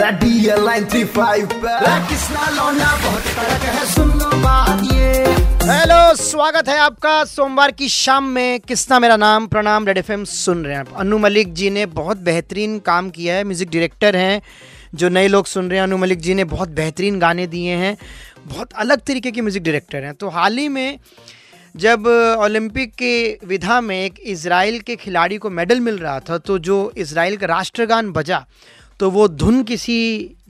Three five hello स्वागत है आपका सोमवार की शाम में। किसना मेरा नाम, प्रणाम रेड एफ़ सुन रहे हैं आप। अनु मलिक जी ने बहुत बेहतरीन काम किया है म्यूज़िक डायरेक्टर हैं, जो नए लोग सुन रहे हैं। अनु मलिक जी ने बहुत बेहतरीन गाने दिए हैं, बहुत अलग तरीके के म्यूज़िक डायरेक्टर हैं। तो हाल ही में, जब ओलंपिक के विधा में एक इसराइल के खिलाड़ी को मेडल मिल रहा था तो जो इसराइल का राष्ट्रगान बजा तो वो धुन किसी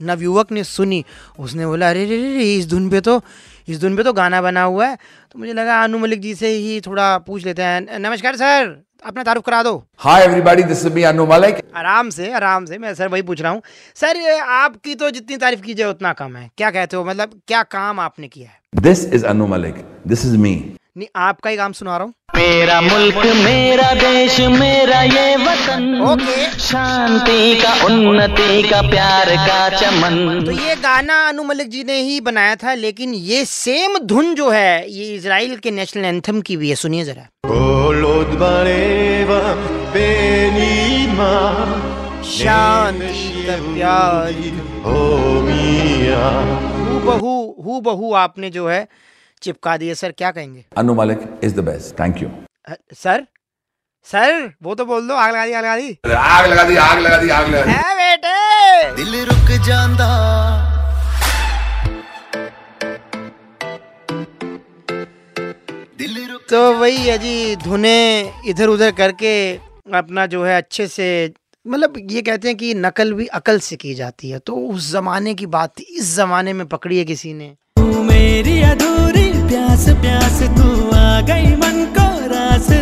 नवयुवक ने सुनी। उसने बोला अरे रे रे इस धुन पे तो इस धुन पे तो गाना बना हुआ है। तो मुझे लगा अनु मलिक जी से ही थोड़ा पूछ लेते हैं। नमस्कार सर अपना तारुफ करा दो। Hi everybody, this is me Anu Malik. आराम से आराम से मैं सर वही पूछ रहा हूँ। सर आपकी तो जितनी तारीफ़ की जाए उतना कम है। क्या कहते हो? मतलब क्या काम आपने किया है? This is Anu Malik this is me नहीं आपका ही काम सुना रहा हूँ। मेरा मुल्क मेरा देश मेरा ये वतन। ओके। शांति का उन्नति का प्यार का चमन। तो ये गाना अनु मलिक जी ने ही बनाया था लेकिन ये सेम धुन जो है ये इसराइल के नेशनल एंथम की भी है। सुनिए जरा। शांति का प्यार। हु बहू हु बहू आपने जो है चिपका दिए सर क्या कहेंगे? Anu Malik is the best. Thank you. Uh, sir? Sir वो तो बोल दो आग लगा दी आग लगा दी। आग लगा दी आग लगा दी आग लगा दी। है बेटे! दिल रुक रुक तो वही है जी धुने इधर उधर करके अपना जो है अच्छे से मतलब ये कहते हैं कि नकल भी अकल से की जाती है। तो उस जमाने की बात थी इस जमाने में पकड़ी है किसी ने। तू मेरी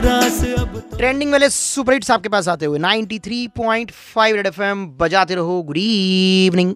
तो ट्रेंडिंग वाले सुपर हिट्स आपके पास आते हुए, 93.5 रेड एफएम, बजाते रहो, गुड इवनिंग।